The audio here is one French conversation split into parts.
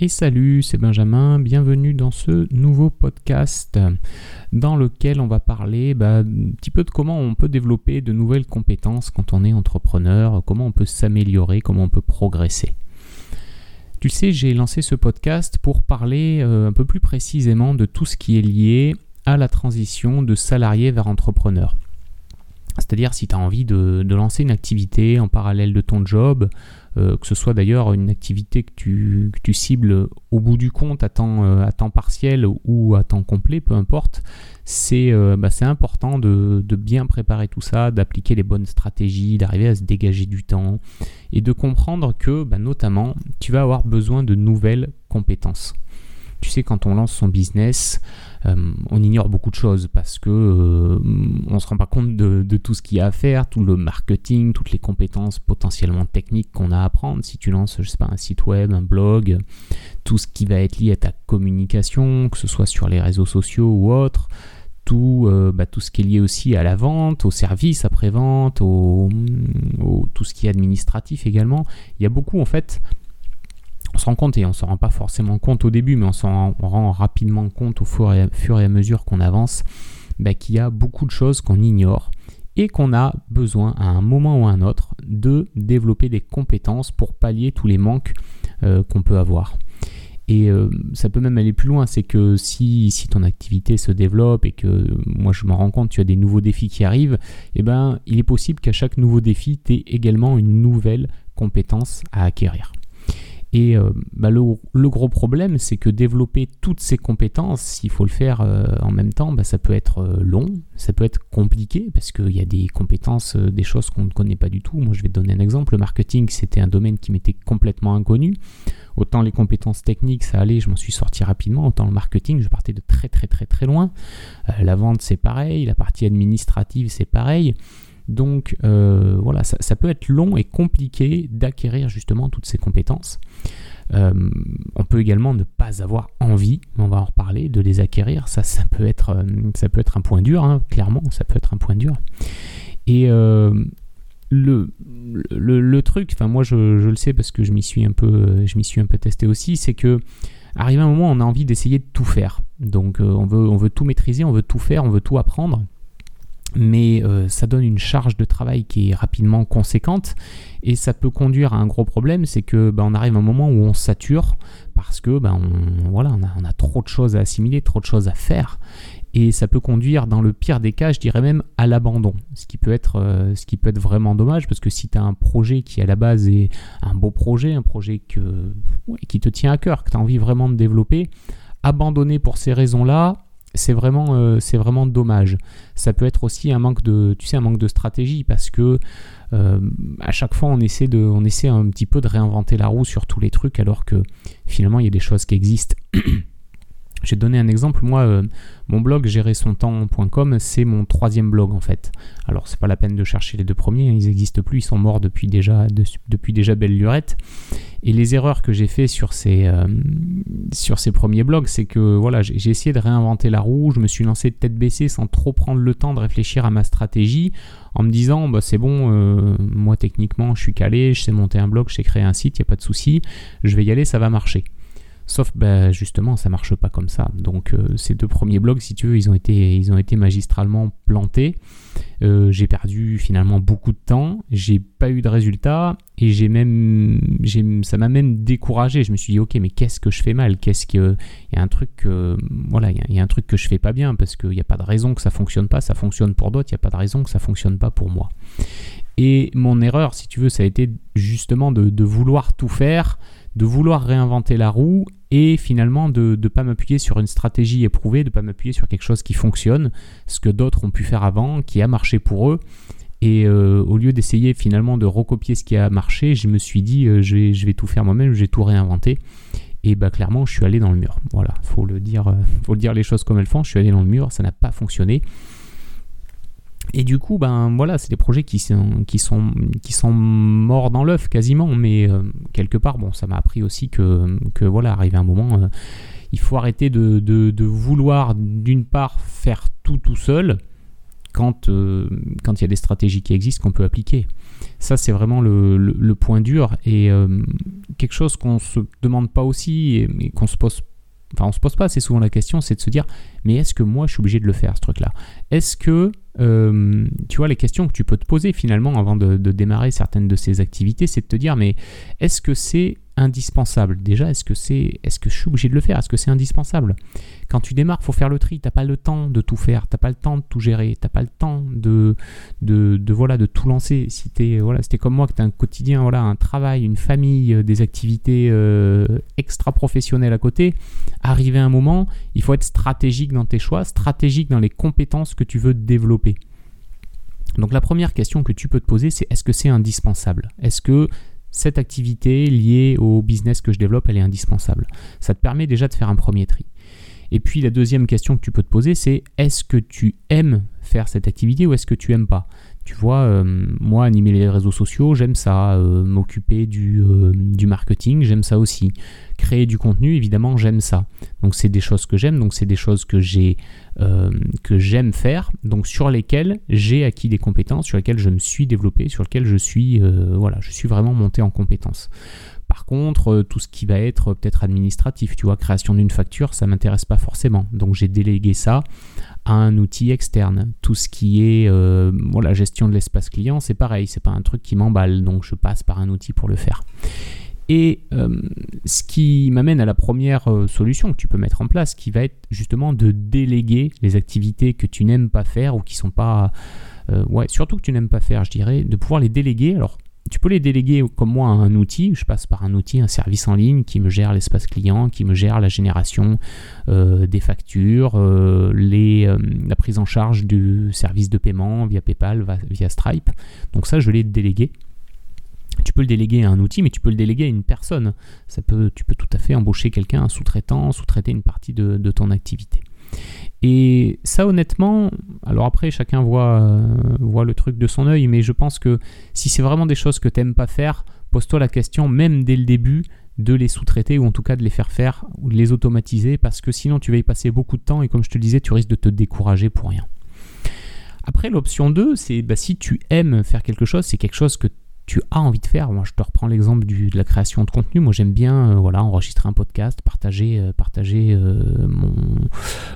Et salut, c'est Benjamin, bienvenue dans ce nouveau podcast dans lequel on va parler bah, un petit peu de comment on peut développer de nouvelles compétences quand on est entrepreneur, comment on peut s'améliorer, comment on peut progresser. Tu sais, j'ai lancé ce podcast pour parler euh, un peu plus précisément de tout ce qui est lié à la transition de salarié vers entrepreneur. C'est-à-dire si tu as envie de, lancer une activité en parallèle de ton job, euh, que ce soit d'ailleurs une activité que tu, cibles au bout du compte à temps, euh, à temps partiel ou à temps complet, peu importe, c'est euh, bah, important de, bien préparer tout ça, d'appliquer les bonnes stratégies, d'arriver à se dégager du temps et de comprendre que bah, notamment tu vas avoir besoin de nouvelles compétences. Tu sais, quand on lance son business, euh, on ignore beaucoup de choses parce que euh, on se rend pas compte de, tout ce qu'il y a à faire, tout le marketing, toutes les compétences potentiellement techniques qu'on a à apprendre. Si tu lances, je sais pas, un site web, un blog, tout ce qui va être lié à ta communication, que ce soit sur les réseaux sociaux ou autres, tout, euh, bah, tout ce qui est lié aussi à la vente, au service après-vente, au, tout ce qui est administratif également. Il y a beaucoup en fait on se rend compte et on ne se rend pas forcément compte au début, mais on s'en rend rapidement compte au fur et à, mesure qu'on avance, bah, qu'il y a beaucoup de choses qu'on ignore et qu'on a besoin à un moment ou à un autre de développer des compétences pour pallier tous les manques euh, qu'on peut avoir. Et euh, ça peut même aller plus loin, c'est que si, si, ton activité se développe et que moi je m'en rends compte, tu as des nouveaux défis qui arrivent, eh ben, il est possible qu'à chaque nouveau défi, tu aies également une nouvelle compétence à acquérir. Et euh, bah, le, gros problème, c'est que développer toutes ces compétences, s'il faut le faire euh, en même temps, bah, ça peut être euh, long, ça peut être compliqué, parce qu'il y a des compétences, des choses qu'on ne connaît pas du tout. Moi, je vais te donner un exemple. Le marketing, c'était un domaine qui m'était complètement inconnu. Autant les compétences techniques, ça allait, je m'en suis sorti rapidement. Autant le marketing, je partais de très très très très loin. la vente, c'est pareil. La partie administrative, c'est pareil. Donc euh, voilà, ça, peut être long et compliqué d'acquérir justement toutes ces compétences. Euh, on peut également ne pas avoir envie, on va en reparler, de les acquérir. Ça, ça, peut, être, euh, ça peut être un point dur, hein, clairement, ça peut être un point dur. Et le, le, truc, enfin moi je, le sais parce que je m'y suis un peu, je m'y suis un peu testé aussi, c'est que arrivé un moment, on a envie d'essayer de tout faire. Donc on veut, on veut tout maîtriser, on veut tout faire, on veut tout apprendre mais euh, ça donne une charge de travail qui est rapidement conséquente et ça peut conduire à un gros problème, c'est que bah, on arrive à un moment où on sature parce que bah, on, voilà, on a, trop de choses à assimiler, trop de choses à faire et ça peut conduire dans le pire des cas, je dirais même à l'abandon, ce qui peut être euh, vraiment dommage parce que si tu un projet qui à la base est un beau projet, un projet qui te tient à cœur, que tu as envie vraiment de développer, abandonner pour ces raisons-là, c'est vraiment, euh, c'est vraiment dommage. Ça peut être aussi un manque de, tu sais, un manque de stratégie parce que euh, à chaque fois on essaie de, on essaie un petit peu de réinventer la roue sur tous les trucs alors que finalement il y a des choses qui existent. J'ai donné un exemple, moi, euh, mon blog gérersontemps.com, c'est mon troisième blog en fait. Alors c'est pas la peine de chercher les deux premiers, hein, ils n'existent plus, ils sont morts depuis déjà, depuis déjà belle lurette. Et les erreurs que j'ai fait sur ces, euh, sur ces premiers blogs, c'est que voilà, j'ai essayé de réinventer la roue, je me suis lancé de tête baissée sans trop prendre le temps de réfléchir à ma stratégie, en me disant bah, c'est bon, euh, moi techniquement je suis calé, je sais monter un blog, je sais créer un site, il n'y a pas de souci, je vais y aller, ça va marcher. Sauf bah, justement, ça marche pas comme ça. Donc euh, ces deux premiers blogs, si tu veux, ils ont été, ils ont été magistralement plantés. Euh, j'ai perdu finalement beaucoup de temps, j'ai pas eu de résultats et j'ai même, ça m'a même découragé. Je me suis dit ok, mais qu'est-ce que je fais mal? Qu'est-ce que, il y a un truc, que, voilà, il y, a un truc que je fais pas bien parce qu'il n'y a pas de raison que ça fonctionne pas. Ça fonctionne pour d'autres, il n'y a pas de raison que ça fonctionne pas pour moi. Et mon erreur, si tu veux, ça a été justement de vouloir tout faire de vouloir réinventer la roue et finalement de ne pas m'appuyer sur une stratégie éprouvée, de ne pas m'appuyer sur quelque chose qui fonctionne, ce que d'autres ont pu faire avant, qui a marché pour eux. Et euh, au lieu d'essayer finalement de recopier ce qui a marché, je me suis dit euh, je, vais, je, vais, tout faire moi-même, je vais tout réinventer. Et bah clairement, je suis allé dans le mur. Voilà, faut le dire, euh, faut le dire les choses comme elles font. Je suis allé dans le mur, ça n'a pas fonctionné. Et du coup, ben voilà, c'est des projets qui sont, qui sont, qui sont morts dans l'œuf quasiment, mais euh, quelque part, bon, ça m'a appris aussi que, que voilà, arrivé un moment, euh, il faut arrêter de, de, vouloir d'une part faire tout tout seul, quand quand il y a des stratégies qui existent qu'on peut appliquer. Ça, c'est vraiment le, point dur et quelque chose qu'on se demande pas aussi et, qu'on se pose enfin on se pose pas assez souvent la question, c'est de se dire mais est-ce que moi je suis obligé de le faire ce truc-là? Est-ce que euh, tu vois les questions que tu peux te poser finalement avant de, démarrer certaines de ces activités, c'est de te dire mais est-ce que c'est indispensable? Déjà, est-ce que c'est, est-ce que je suis obligé de le faire? Est-ce que c'est indispensable? Quand tu démarres, faut faire le tri. T'as pas le temps de tout faire. T'as pas le temps de tout gérer. T'as pas le temps de, de, voilà, de tout lancer. Si t'es, voilà, c'était comme moi que t'as un quotidien, voilà, un travail, une famille, euh, des activités euh, extra professionnelles à côté. Arrivé un moment, il faut être stratégique dans tes choix, stratégique dans les compétences que tu veux développer. Donc la première question que tu peux te poser, c'est est-ce que c'est indispensable? Est-ce que cette activité liée au business que je développe, elle est indispensable? Ça te permet déjà de faire un premier tri. Et puis la deuxième question que tu peux te poser, c'est est-ce que tu aimes faire cette activité ou est-ce que tu aimes pas? Tu vois, euh, moi, animer les réseaux sociaux, j'aime ça. Euh, m'occuper du, euh, du, marketing, j'aime ça aussi. Créer du contenu, évidemment, j'aime ça. Donc, c'est des choses que j'aime. Donc, c'est des choses que j'ai, que j'aime faire. Donc, sur lesquelles j'ai acquis des compétences, sur lesquelles je me suis développé, sur lesquelles je suis, voilà, je suis vraiment monté en compétences. Par contre, tout ce qui va être peut-être administratif, tu vois, création d'une facture, ça m'intéresse pas forcément. Donc j'ai délégué ça un outil externe. Tout ce qui est euh, la gestion de l'espace client, c'est pareil, c'est pas un truc qui m'emballe, donc je passe par un outil pour le faire. Et euh, ce qui m'amène à la première euh, solution que tu peux mettre en place, qui va être justement de déléguer les activités que tu n'aimes pas faire ou qui sont pas, ouais, surtout que tu n'aimes pas faire, je dirais, de pouvoir les déléguer. Alors tu peux les déléguer comme moi à un outil. Je passe par un outil, un service en ligne qui me gère l'espace client, qui me gère la génération euh, des factures, euh, euh, la prise en charge du service de paiement via PayPal, via Stripe. Donc ça, je l'ai délégué. Tu peux le déléguer à un outil, mais tu peux le déléguer à une personne. Ça peut, tu peux tout à fait embaucher quelqu'un, un sous-traitant, sous-traiter une partie de ton activité. Et ça, honnêtement, alors après, chacun voit, euh, voit le truc de son œil, mais je pense que si c'est vraiment des choses que tu n'aimes pas faire, pose-toi la question, même dès le début, de les sous-traiter ou en tout cas de les faire faire ou de les automatiser parce que sinon tu vas y passer beaucoup de temps et comme je te disais, tu risques de te décourager pour rien. Après, l'option 2, c'est bah, si tu aimes faire quelque chose, c'est quelque chose que tu as envie de faire. Moi, je te reprends l'exemple de la création de contenu. Moi, j'aime bien euh, voilà, enregistrer un podcast, partager, euh, partager euh,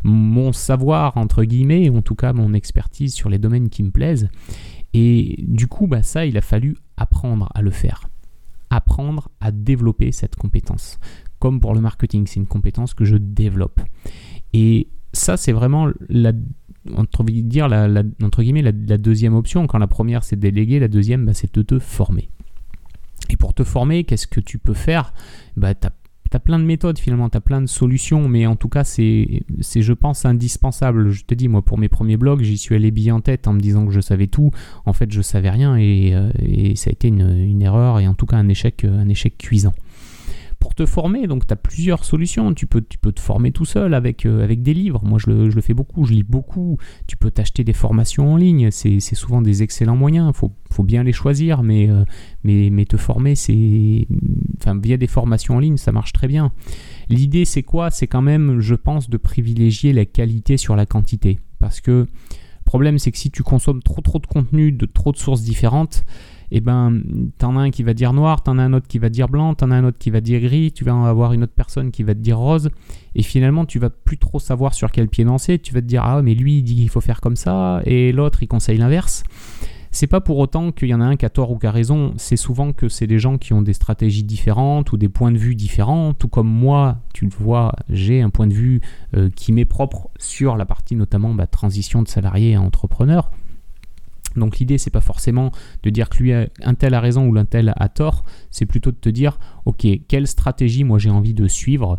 mon, savoir, entre guillemets, en tout cas mon expertise sur les domaines qui me plaisent. Et du coup, bah, ça, il a fallu apprendre à le faire. Apprendre à développer cette compétence. Comme pour le marketing, c'est une compétence que je développe. Et ça, c'est vraiment la entre, dire la, entre guillemets, la, deuxième option. Quand la première c'est déléguer, la deuxième bah, c'est de te former. Et pour te former, qu'est-ce que tu peux faire? Bah, Tu as, plein de méthodes finalement, tu as plein de solutions, mais en tout cas c'est, je pense, indispensable. Je te dis, moi pour mes premiers blogs, j'y suis allé bien en tête en me disant que je savais tout. En fait, je savais rien et, euh, et ça a été une, une, erreur et en tout cas un échec, un échec cuisant te former. Donc tu as plusieurs solutions. Tu peux, tu peux te former tout seul avec, euh, avec des livres. Moi je le, fais beaucoup, je lis beaucoup. Tu peux t'acheter des formations en ligne. C'est souvent des excellents moyens. Faut, faut, bien les choisir, mais, euh, mais, mais te former, c'est. Enfin, via des formations en ligne, ça marche très bien. L'idée c'est quoi? C'est quand même, je pense, de privilégier la qualité sur la quantité. Parce que le problème c'est que si tu consommes trop trop de contenu de trop de sources différentes, et eh ben t'en as un qui va dire noir, t'en as un autre qui va dire blanc, t'en as un autre qui va dire gris, tu vas avoir une autre personne qui va te dire rose, et finalement tu vas plus trop savoir sur quel pied danser, tu vas te dire ah mais lui il dit qu'il faut faire comme ça, et l'autre il conseille l'inverse. C'est pas pour autant qu'il y en a un qui a tort ou qui a raison, c'est souvent que c'est des gens qui ont des stratégies différentes ou des points de vue différents, tout comme moi, tu le vois, j'ai un point de vue euh, qui m'est propre sur la partie notamment bah, transition de salarié à entrepreneur. Donc l'idée c'est pas forcément de dire que lui un tel a raison ou l'un tel a tort, c'est plutôt de te dire ok quelle stratégie moi j'ai envie de suivre,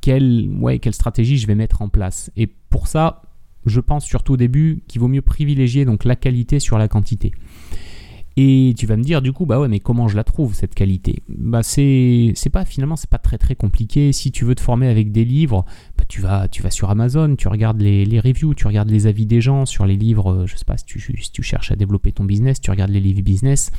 quelle, ouais, quelle stratégie je vais mettre en place? Et pour ça, je pense surtout au début qu'il vaut mieux privilégier donc la qualité sur la quantité. Et tu vas me dire du coup bah ouais mais comment je la trouve cette qualité? Bah c'est c'est pas finalement c'est pas très très compliqué. Si tu veux te former avec des livres, tu vas tu vas sur Amazon, tu regardes les, reviews, tu regardes les avis des gens sur les livres. Je sais pas si tu, cherches à développer ton business, tu regardes les livres business.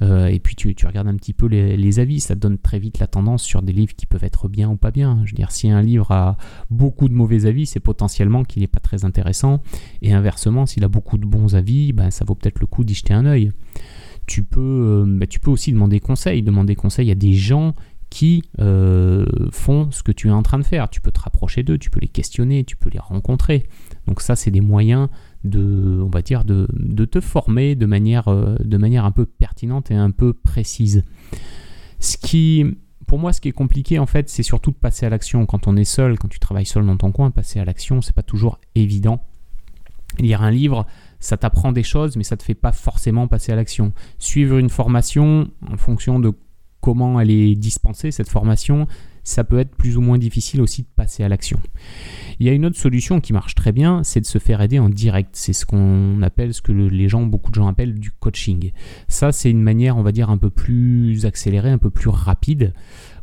Euh, et puis tu, regardes un petit peu les, avis, ça donne très vite la tendance sur des livres qui peuvent être bien ou pas bien. Je veux dire, si un livre a beaucoup de mauvais avis, c'est potentiellement qu'il n'est pas très intéressant. Et inversement, s'il a beaucoup de bons avis, ben, ça vaut peut-être le coup d'y jeter un œil. Tu peux, ben, tu peux aussi demander conseil. Demander conseil à des gens qui euh, font ce que tu es en train de faire. Tu peux te rapprocher d'eux, tu peux les questionner, tu peux les rencontrer. Donc ça, c'est des moyens de, on va dire, de, te former de manière, euh, de manière un peu pertinente et un peu précise. Ce qui, pour moi, ce qui est compliqué, en fait, c'est surtout de passer à l'action. Quand on est seul, quand tu travailles seul dans ton coin, passer à l'action, c'est pas toujours évident. Lire un livre, ça t'apprend des choses, mais ça te fait pas forcément passer à l'action. Suivre une formation, en fonction de comment elle est dispensée, cette formation, ça peut être plus ou moins difficile aussi de passer à l'action. Il y a une autre solution qui marche très bien, c'est de se faire aider en direct. C'est ce qu'on appelle, ce que les gens, beaucoup de gens appellent du coaching. Ça, c'est une manière, on va dire, un peu plus accélérée, un peu plus rapide.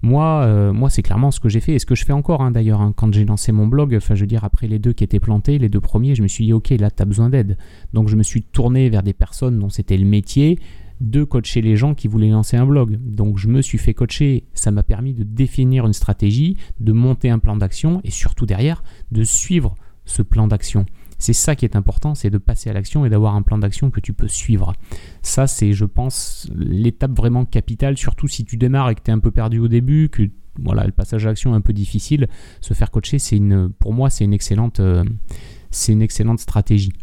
Moi, euh, moi c'est clairement ce que j'ai fait et ce que je fais encore hein, d'ailleurs. Hein. quand j'ai lancé mon blog, enfin je veux dire, après les deux qui étaient plantés, les deux premiers, je me suis dit, ok, là, tu as besoin d'aide. Donc je me suis tourné vers des personnes dont c'était le métier de coacher les gens qui voulaient lancer un blog. Donc je me suis fait coacher, ça m'a permis de définir une stratégie, de monter un plan d'action et surtout derrière de suivre ce plan d'action. C'est ça qui est important, c'est de passer à l'action et d'avoir un plan d'action que tu peux suivre. Ça, c'est, je pense, l'étape vraiment capitale, surtout si tu démarres et que tu es un peu perdu au début, que voilà, le passage à l'action est un peu difficile. Se faire coacher, c'est pour moi, c'est une excellente, euh, c'est une excellente stratégie.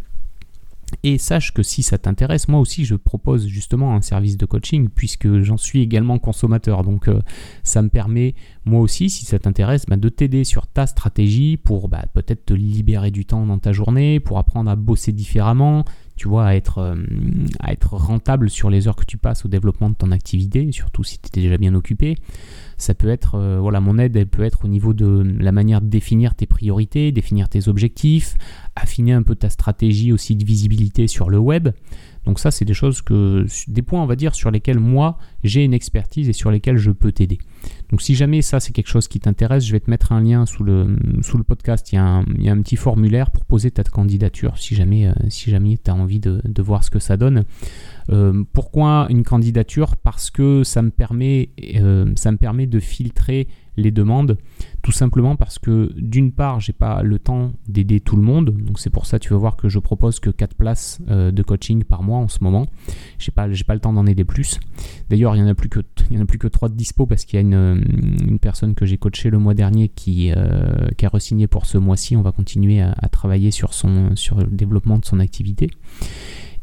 Et sache que si ça t'intéresse, moi aussi je propose justement un service de coaching puisque j'en suis également consommateur. Donc euh, ça me permet, moi aussi, si ça t'intéresse, bah, de t'aider sur ta stratégie pour bah, peut-être te libérer du temps dans ta journée, pour apprendre à bosser différemment, tu vois, à être, euh, à être rentable sur les heures que tu passes au développement de ton activité, surtout si tu es déjà bien occupé. Ça peut être, euh, voilà, mon aide, elle peut être au niveau de la manière de définir tes priorités, définir tes objectifs, affiner un peu ta stratégie aussi de visibilité sur le web. Donc ça, c'est des choses que, des points, on va dire, sur lesquels moi, j'ai une expertise et sur lesquels je peux t'aider. Donc si jamais ça, c'est quelque chose qui t'intéresse, je vais te mettre un lien sous le, sous le podcast. Il y, a un, il y a un petit formulaire pour poser ta candidature, si jamais, euh, si jamais tu as envie de, de, voir ce que ça donne. Euh, pourquoi une candidature? Parce que ça me permet, euh, ça me permet de filtrer les demandes, tout simplement parce que d'une part, j'ai pas le temps d'aider tout le monde, donc c'est pour ça tu vas voir que je propose que 4 places euh, de coaching par mois en ce moment. J'ai pas, j'ai pas le temps d'en aider plus. D'ailleurs, il y en a plus que, il y en a plus que 3 de dispo parce qu'il y a une, une, personne que j'ai coachée le mois dernier qui, qui a resigné pour ce mois-ci. On va continuer à, travailler sur son, sur le développement de son activité.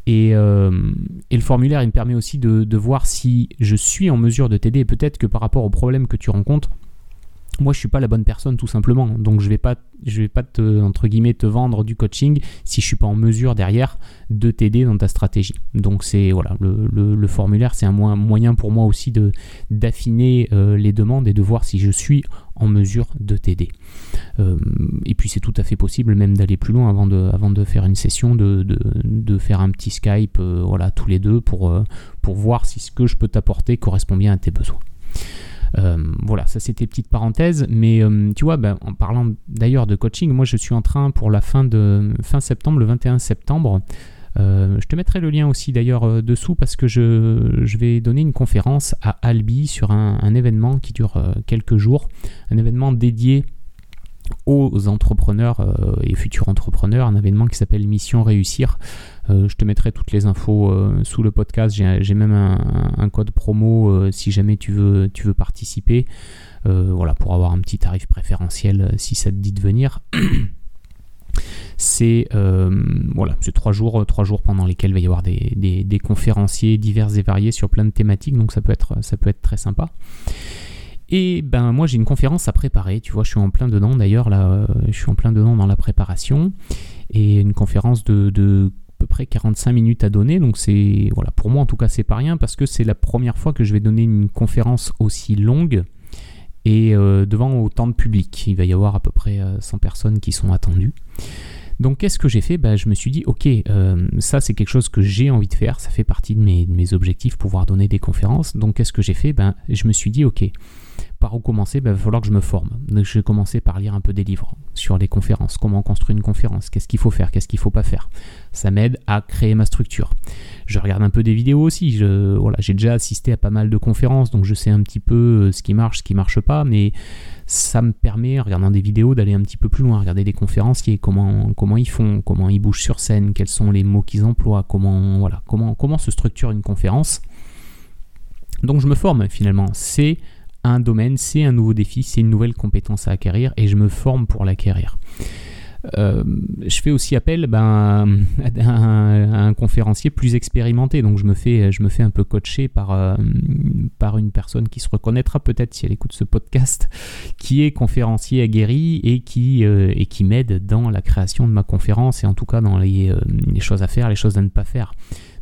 Euh, et, le formulaire, il me permet aussi de, de voir si je suis en mesure de t'aider. Peut-être que par rapport aux problèmes que tu rencontres, moi je suis pas la bonne personne tout simplement. Donc je vais pas je vais pas te entre guillemets te vendre du coaching si je suis pas en mesure derrière de t'aider dans ta stratégie. Donc c'est voilà le, formulaire c'est un moyen pour moi aussi de d'affiner euh, les demandes et de voir si je suis en mesure de t'aider. Euh, et puis c'est tout à fait possible même d'aller plus loin avant de avant de faire une session de, de, faire un petit Skype euh, voilà tous les deux pour pour voir si ce que je peux t'apporter correspond bien à tes besoins voilà, ça c'était petite parenthèse, mais euh, tu vois, ben, en parlant d'ailleurs de coaching, moi je suis en train pour la fin de fin septembre, le 21 septembre. Euh, je te mettrai le lien aussi d'ailleurs dessous parce que je, vais donner une conférence à Albi sur un événement qui dure quelques jours, un événement dédié aux entrepreneurs et futurs entrepreneurs, un événement qui s'appelle Mission Réussir. Euh, je te mettrai toutes les infos euh, sous le podcast. J'ai même un, code promo euh, si jamais tu veux, tu veux participer. voilà, pour avoir un petit tarif préférentiel si ça te dit de venir. c'est voilà, trois jours, trois jours pendant lesquels il va y avoir des, des, conférenciers divers et variés sur plein de thématiques, donc ça peut être, ça peut être très sympa. Et ben moi j'ai une conférence à préparer, tu vois, je suis en plein dedans d'ailleurs là, je suis en plein dedans dans la préparation et une conférence de, de peu près 45 minutes à donner. Donc c'est voilà, pour moi en tout cas c'est pas rien parce que c'est la première fois que je vais donner une conférence aussi longue et euh, devant autant de public. Il va y avoir à peu près 100 euh, personnes qui sont attendues. Donc qu'est-ce que j'ai fait? Ben, Je me suis dit, ok, euh, ça c'est quelque chose que j'ai envie de faire, ça fait partie de mes, de mes objectifs, pouvoir donner des conférences. Donc qu'est-ce que j'ai fait? Ben, Je me suis dit, ok, par où commencer ben, Il va falloir que je me forme. Je vais commencer par lire un peu des livres sur les conférences, comment construire une conférence, qu'est-ce qu'il faut faire, qu'est-ce qu'il ne faut pas faire? Ça m'aide à créer ma structure. Je regarde un peu des vidéos aussi. J'ai déjà assisté à pas mal de conférences, donc je sais un petit peu euh, ce qui marche, ce qui marche pas, mais ça me permet, en regardant des vidéos, d'aller un petit peu plus loin, regarder des conférenciers, comment, comment ils font, comment ils bougent sur scène, quels sont les mots qu'ils emploient, comment, voilà, comment, comment se structure une conférence. Donc je me forme finalement. C'est un domaine, c'est un nouveau défi, c'est une nouvelle compétence à acquérir et je me forme pour l'acquérir. Euh, je fais aussi appel ben, à, un, conférencier plus expérimenté, donc je me fais, je me fais un peu coacher par, euh, par une personne qui se reconnaîtra peut-être si elle écoute ce podcast, qui est conférencier aguerri et qui, euh, qui m'aide dans la création de ma conférence et en tout cas dans les choses à faire, les choses à ne pas faire.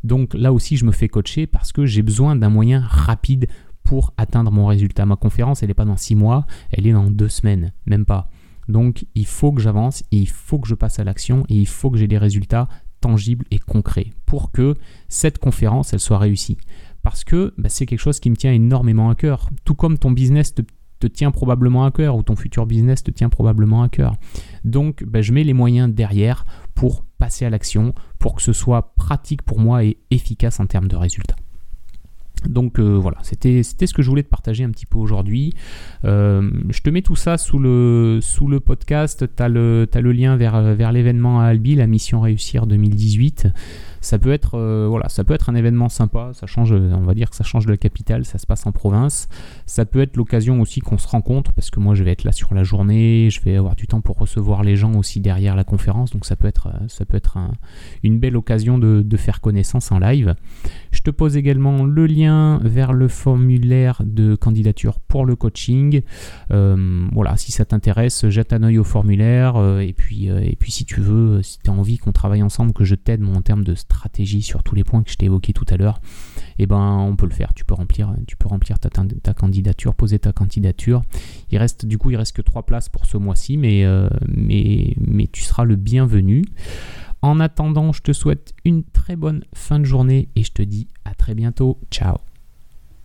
Donc là aussi, je me fais coacher parce que j'ai besoin d'un moyen rapide pour atteindre mon résultat. Ma conférence, elle n'est pas dans six mois, elle est dans deux semaines, même pas. Donc il faut que j'avance, il faut que je passe à l'action et il faut que j'ai des résultats tangibles et concrets pour que cette conférence, elle soit réussie. Parce que bah, c'est quelque chose qui me tient énormément à cœur. Tout comme ton business te, tient probablement à cœur ou ton futur business te tient probablement à cœur. Donc bah, je mets les moyens derrière pour passer à l'action, pour que ce soit pratique pour moi et efficace en termes de résultats. Donc euh, voilà, c'était ce que je voulais te partager un petit peu aujourd'hui. Euh, je te mets tout ça sous le, podcast. Tu as, le, lien vers, vers l'événement à Albi, la mission Réussir 2018 ça peut être euh, voilà, ça peut être un événement sympa, ça change, on va dire que ça change de la capitale, ça se passe en province. Ça peut être l'occasion aussi qu'on se rencontre parce que moi je vais être là sur la journée, je vais avoir du temps pour recevoir les gens aussi derrière la conférence, donc ça peut être euh, ça peut être une belle occasion de, faire connaissance en live. Je te pose également le lien vers le formulaire de candidature pour le coaching. Euh, voilà, si ça t'intéresse, jette un œil au formulaire et puis et puis si tu veux, si tu as envie qu'on travaille ensemble, que je t'aide en termes de stratégie sur tous les points que je t'ai évoqués tout à l'heure, eh ben on peut le faire. Tu peux remplir, tu peux remplir ta, ta, candidature, poser ta candidature. Il reste du coup il reste que trois places pour ce mois-ci, mais, euh, mais, mais tu seras le bienvenu. En attendant, je te souhaite une très bonne fin de journée et je te dis à très bientôt. Ciao